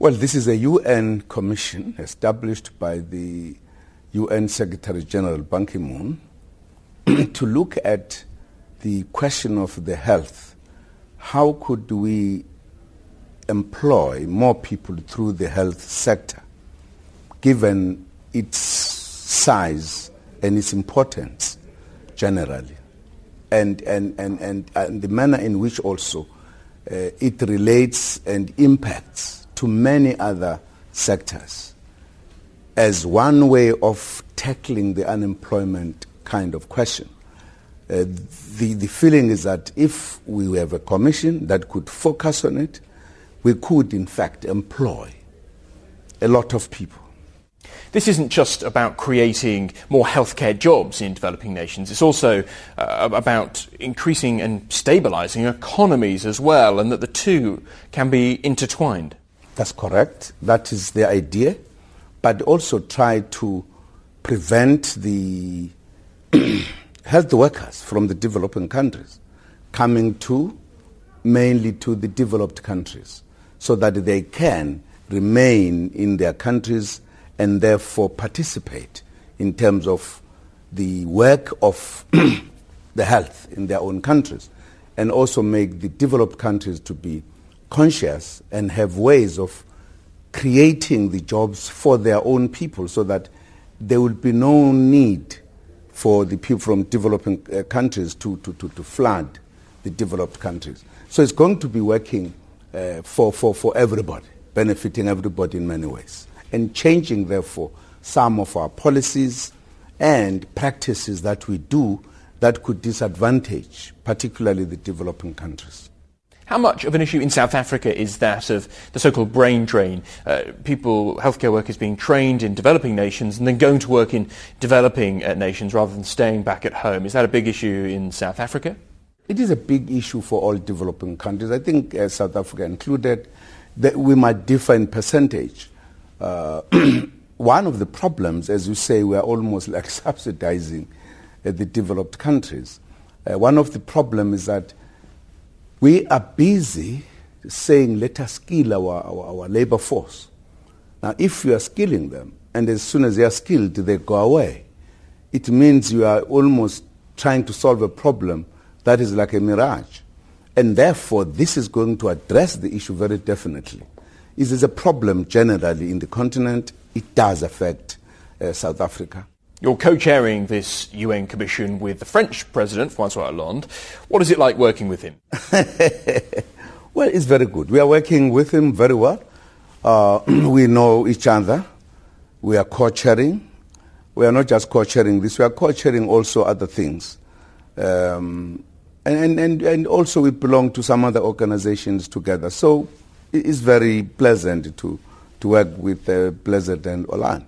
Well, this is a UN commission established by the UN Secretary General Ban Ki moon to look at the question of the health. How could we employ more people through the health sector, given its size and its importance generally, and, and, and, and, the manner in which also uh, it relates and impacts to many other sectors as one way of tackling the unemployment kind of question. Uh, the, the feeling is that if we have a commission that could focus on it, we could in fact employ a lot of people. This isn't just about creating more healthcare jobs in developing nations. It's also uh, about increasing and stabilizing economies as well, and that the two can be intertwined. That's correct. That is the idea. But also try to prevent the health workers from the developing countries coming to mainly to the developed countries so that they can remain in their countries and therefore participate in terms of the work of the health in their own countries and also make the developed countries to be conscious and have ways of creating the jobs for their own people so that there will be no need for the people from developing uh, countries to, to, to, to, flood the developed countries. So it's going to be working uh, for, for, for everybody, benefiting everybody in many ways, and changing, therefore, some of our policies and practices that we do that could disadvantage, particularly the developing countries. How much of an issue in South Africa is that of the so-called brain drain? Uh, people, healthcare workers being trained in developing nations and then going to work in developing uh, nations rather than staying back at home. Is that a big issue in South Africa? It is a big issue for all developing countries. I think uh, South Africa included, that we might differ in percentage. Uh, one of the problems, as you say, we are almost like subsidizing uh, the developed countries. Uh, one of the problems is that we are busy saying, let us skill our, our, our labor force. Now, if you are skilling them, and as soon as they are skilled, they go away, it means you are almost trying to solve a problem that is like a mirage. And therefore, this is going to address the issue very definitely. It is a problem generally in the continent. It does affect uh, South Africa. You're co-chairing this UN commission with the French president, Francois Hollande. What is it like working with him? well, it's very good. We are working with him very well. Uh, we know each other. We are co-chairing. We are not just co-chairing this, we are co-chairing also other things. Um, and, and, and also we belong to some other organizations together. So it's very pleasant to, to work with uh, President Hollande.